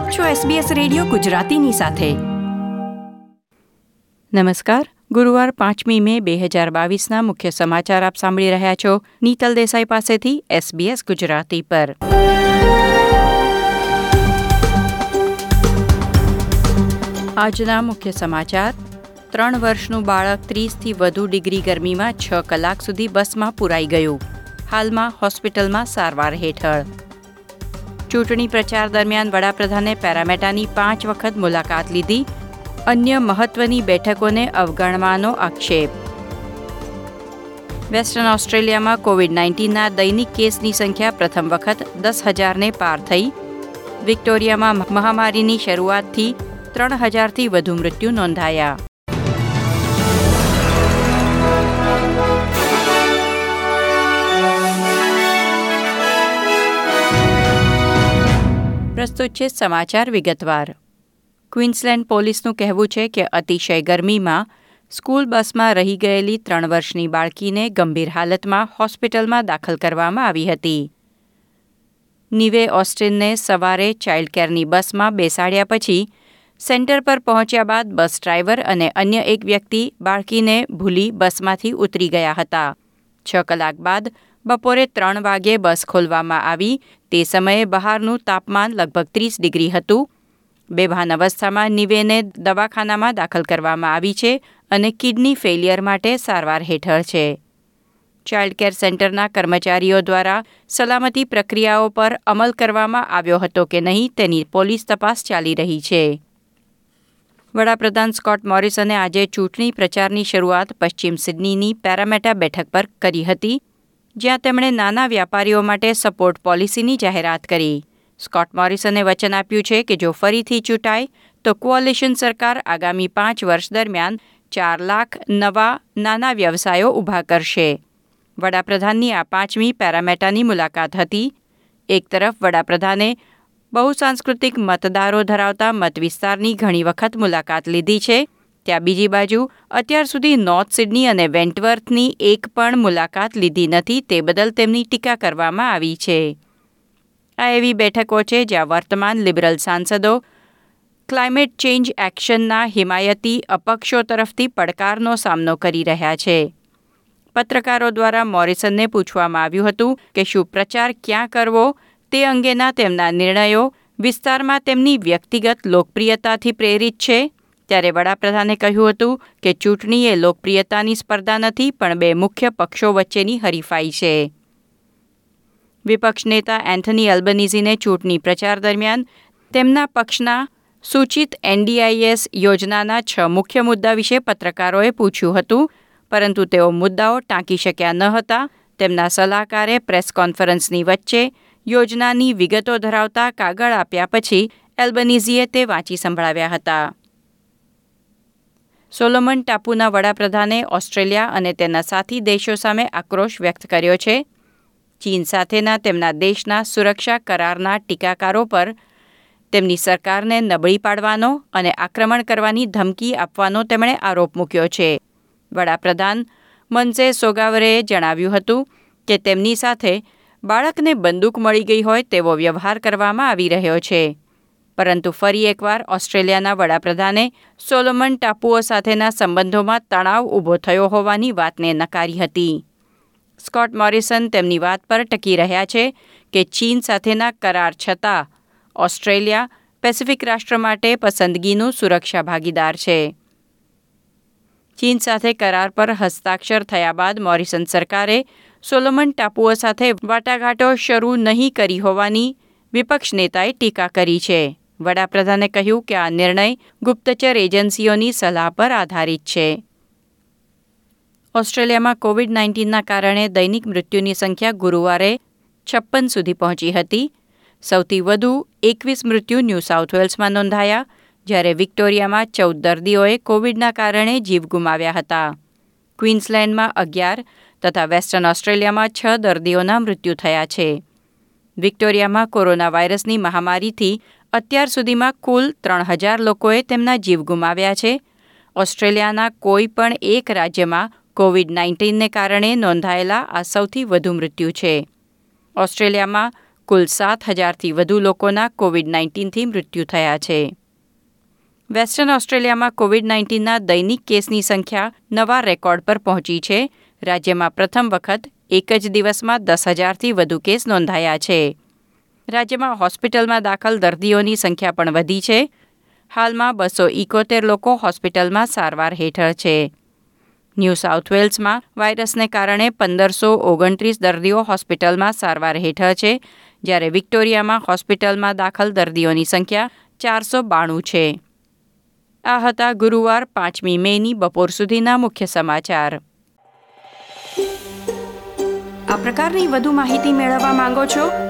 આપ છો SBS radio ગુજરાતીની સાથે. નમસ્કાર. ગુરુવાર પાંચમી મે બે હજાર બાવીસના મુખ્ય સમાચાર આપ સાંભળી રહ્યા છો નીતલ દેસાઈ પાસેથી SBS ગુજરાતી પર. આજના મુખ્ય સમાચાર. ત્રણ વર્ષનું બાળક ત્રીસથી વધુ ડિગ્રી ગરમીમાં છ કલાક સુધી બસમાં પુરાઈ ગયું. હાલમાં હોસ્પિટલમાં સારવાર હેઠળ. ચૂંટણી પ્રચાર દરમિયાન વડાપ્રધાને પેરામેટાની પાંચ વખત મુલાકાત લીધી. અન્ય મહત્વની બેઠકોને અવગણવાનો આક્ષેપ. વેસ્ટર્ન ઓસ્ટ્રેલિયામાં કોવિડ નાઇન્ટીનના દૈનિક કેસની સંખ્યા પ્રથમ વખત દસ હજારને પાર થઈ. વિક્ટોરિયામાં મહામારીની શરૂઆતથી ત્રણ હજારથી વધુ મૃત્યુ નોંધાયા. પ્રસ્તુત છે સમાચાર વિગતવાર. ક્વિન્સલેન્ડ પોલીસનું કહેવું છે કે અતિશય ગરમીમાં સ્કૂલ બસમાં રહી ગયેલી ત્રણ વર્ષની બાળકીને ગંભીર હાલતમાં હોસ્પિટલમાં દાખલ કરવામાં આવી હતી. નિવે ઓસ્ટિનને સવારે ચાઇલ્ડ કેરની બસમાં બેસાડ્યા પછી સેન્ટર પર પહોંચ્યા બાદ બસ ડ્રાઈવર અને અન્ય એક વ્યક્તિ બાળકીને ભૂલી બસમાંથી ઉતરી ગયા હતા. છ કલાક બાદ બપોરે ત્રણ વાગે બસ ખોલવામાં આવી. તે સમયે બહારનું તાપમાન લગભગ ત્રીસ ડિગ્રી હતું. બેભાન અવસ્થામાં નિવેને દવાખાનામાં દાખલ કરવામાં આવી છે અને કિડની ફેલિયર માટે સારવાર હેઠળ છે. ચાઇલ્ડ કેર સેન્ટરના કર્મચારીઓ દ્વારા સલામતી પ્રક્રિયાઓ પર અમલ કરવામાં આવ્યો હતો કે નહીં તેની પોલીસ તપાસ ચાલી રહી છે. વડાપ્રધાન સ્કોટ મોરિસને આજે ચૂંટણી પ્રચારની શરૂઆત પશ્ચિમ સિડનીની પેરામેટા બેઠક પર કરી હતી. જ્યાં તેમણે નાના વ્યાપારીઓ માટે સપોર્ટ પોલિસીની જાહેરાત કરી. સ્કોટ મોરિસને વચન આપ્યું છે કે જો ફરીથી ચૂંટાય, તો કોઅલિશન સરકાર આગામી પાંચ વર્ષ દરમિયાન ચાર લાખ નવા નાના વ્યવસાયો ઊભા કરશે. વડાપ્રધાનની આ પાંચમી પેરામેટાની મુલાકાત હતી. એક તરફ વડાપ્રધાને બહુસાંસ્કૃતિક મતદારો ધરાવતા મતવિસ્તારની ઘણી વખત મુલાકાત લીધી છે ત્યાં બીજી બાજુ અત્યાર સુધી નોર્થ સિડની અને વેન્ટવર્થની એક પણ મુલાકાત લીધી નથી તે બદલ તેમની ટીકા કરવામાં આવી છે. આ એવી બેઠકો છે જ્યાં વર્તમાન લિબરલ સાંસદો ક્લાઇમેટ ચેન્જ એક્શનના હિમાયતી અપક્ષો તરફથી પડકારનો સામનો કરી રહ્યા છે. પત્રકારો દ્વારા મોરિસનને પૂછવામાં આવ્યું હતું કે શું પ્રચાર ક્યાં કરવો તે અંગેના તેમના નિર્ણયો વિસ્તારમાં તેમની વ્યક્તિગત લોકપ્રિયતાથી પ્રેરિત છે? ત્યારે વડાપ્રધાને કહ્યું હતું કે ચૂંટણી એ લોકપ્રિયતાની સ્પર્ધા નથી, પણ બે મુખ્ય પક્ષો વચ્ચેની હરીફાઈ છે. વિપક્ષ નેતા એન્થની અલ્બનીઝીને ચૂંટણી પ્રચાર દરમિયાન તેમના પક્ષના સૂચિત એનડીઆઈએસ યોજનાના છ મુખ્ય મુદ્દા વિશે પત્રકારોએ પૂછ્યું હતું, પરંતુ તેઓ મુદ્દાઓ ટાંકી શક્યા ન હતા. તેમના સલાહકારે પ્રેસ કોન્ફરન્સની વચ્ચે યોજનાની વિગતો ધરાવતા કાગળ આપ્યા પછી એલ્બનીઝીએ તે વાંચી સંભળાવ્યા હતા. સોલોમન ટાપુના વડાપ્રધાને ઓસ્ટ્રેલિયા અને તેના સાથી દેશો સામે આક્રોશ વ્યક્ત કર્યો છે. ચીન સાથેના તેમના દેશના સુરક્ષા કરારના ટીકાકારો પર તેમની સરકારને નબળી પાડવાનો અને આક્રમણ કરવાની ધમકી આપવાનો તેમણે આરોપ મૂક્યો છે. વડાપ્રધાન મનસે સોગાવરેએ જણાવ્યું હતું કે તેમની સાથે બાળકને બંદૂક મળી ગઈ હોય તેવો વ્યવહાર કરવામાં આવી રહ્યો છે. પરંતુ ફરી એકવાર ઓસ્ટ્રેલિયાના વડાપ્રધાને સોલોમન ટાપુઓ સાથેના સંબંધોમાં તણાવ ઊભો થયો હોવાની વાતને નકારી હતી. સ્કોટ મોરિસન તેમની વાત પર ટકી રહ્યા છે કે ચીન સાથેના કરાર છતાં ઓસ્ટ્રેલિયા પેસિફિક રાષ્ટ્ર માટે પસંદગીનું સુરક્ષા ભાગીદાર છે. ચીન સાથે કરાર પર હસ્તાક્ષર થયા બાદ મોરિસન સરકારે સોલોમન ટાપુઓ સાથે વાટાઘાટો શરૂ નહીં કરી હોવાની વિપક્ષ નેતાએ ટીકા કરી છે. વડાપ્રધાને કહ્યું કે આ નિર્ણય ગુપ્તચર એજન્સીઓની સલાહ પર આધારિત છે. ઓસ્ટ્રેલિયામાં કોવિડ નાઇન્ટીનના કારણે દૈનિક મૃત્યુની સંખ્યા ગુરુવારે છપ્પન સુધી પહોંચી હતી. સૌથી વધુ એકવીસ મૃત્યુ ન્યૂ સાઉથ વેલ્સમાં નોંધાયા, જ્યારે વિક્ટોરિયામાં ચૌદ દર્દીઓએ કોવિડના કારણે જીવ ગુમાવ્યા હતા. ક્વીન્સલેન્ડમાં અગિયાર તથા વેસ્ટર્ન ઓસ્ટ્રેલિયામાં છ દર્દીઓના મૃત્યુ થયા છે. વિક્ટોરિયામાં કોરોના વાયરસની મહામારીથી અત્યાર સુધીમાં કુલ ત્રણ હજાર લોકોએ તેમના જીવ ગુમાવ્યા છે. ઓસ્ટ્રેલિયાના કોઈ પણ એક રાજ્યમાં કોવિડ નાઇન્ટીનને કારણે નોંધાયેલા આ સૌથી વધુ મૃત્યુ છે. ઓસ્ટ્રેલિયામાં કુલ સાત હજારથી વધુ લોકોના કોવિડ નાઇન્ટીનથી મૃત્યુ થયા છે. વેસ્ટર્ન ઓસ્ટ્રેલિયામાં કોવિડ નાઇન્ટીનના દૈનિક કેસની સંખ્યા નવા રેકોર્ડ પર પહોંચી છે. રાજ્યમાં પ્રથમ વખત એક જ દિવસમાં દસ હજારથી વધુ કેસ નોંધાયા છે. રાજ્યમાં હોસ્પિટલમાં દાખલ દર્દીઓની સંખ્યા પણ વધી છે. હાલમાં બસો ઇકોતેર લોકો હોસ્પિટલમાં સારવાર હેઠળ છે. ન્યૂ સાઉથ વેલ્સમાં વાયરસને કારણે પંદરસો ઓગણત્રીસ દર્દીઓ હોસ્પિટલમાં સારવાર હેઠળ છે. જ્યારે વિક્ટોરિયામાં હોસ્પિટલમાં દાખલ દર્દીઓની સંખ્યા ચારસો બાણું છે. આ હતા ગુરુવાર પાંચમી મેની બપોર સુધીના મુખ્ય સમાચાર. આ પ્રકારની વધુ માહિતી મેળવવા માંગો છો?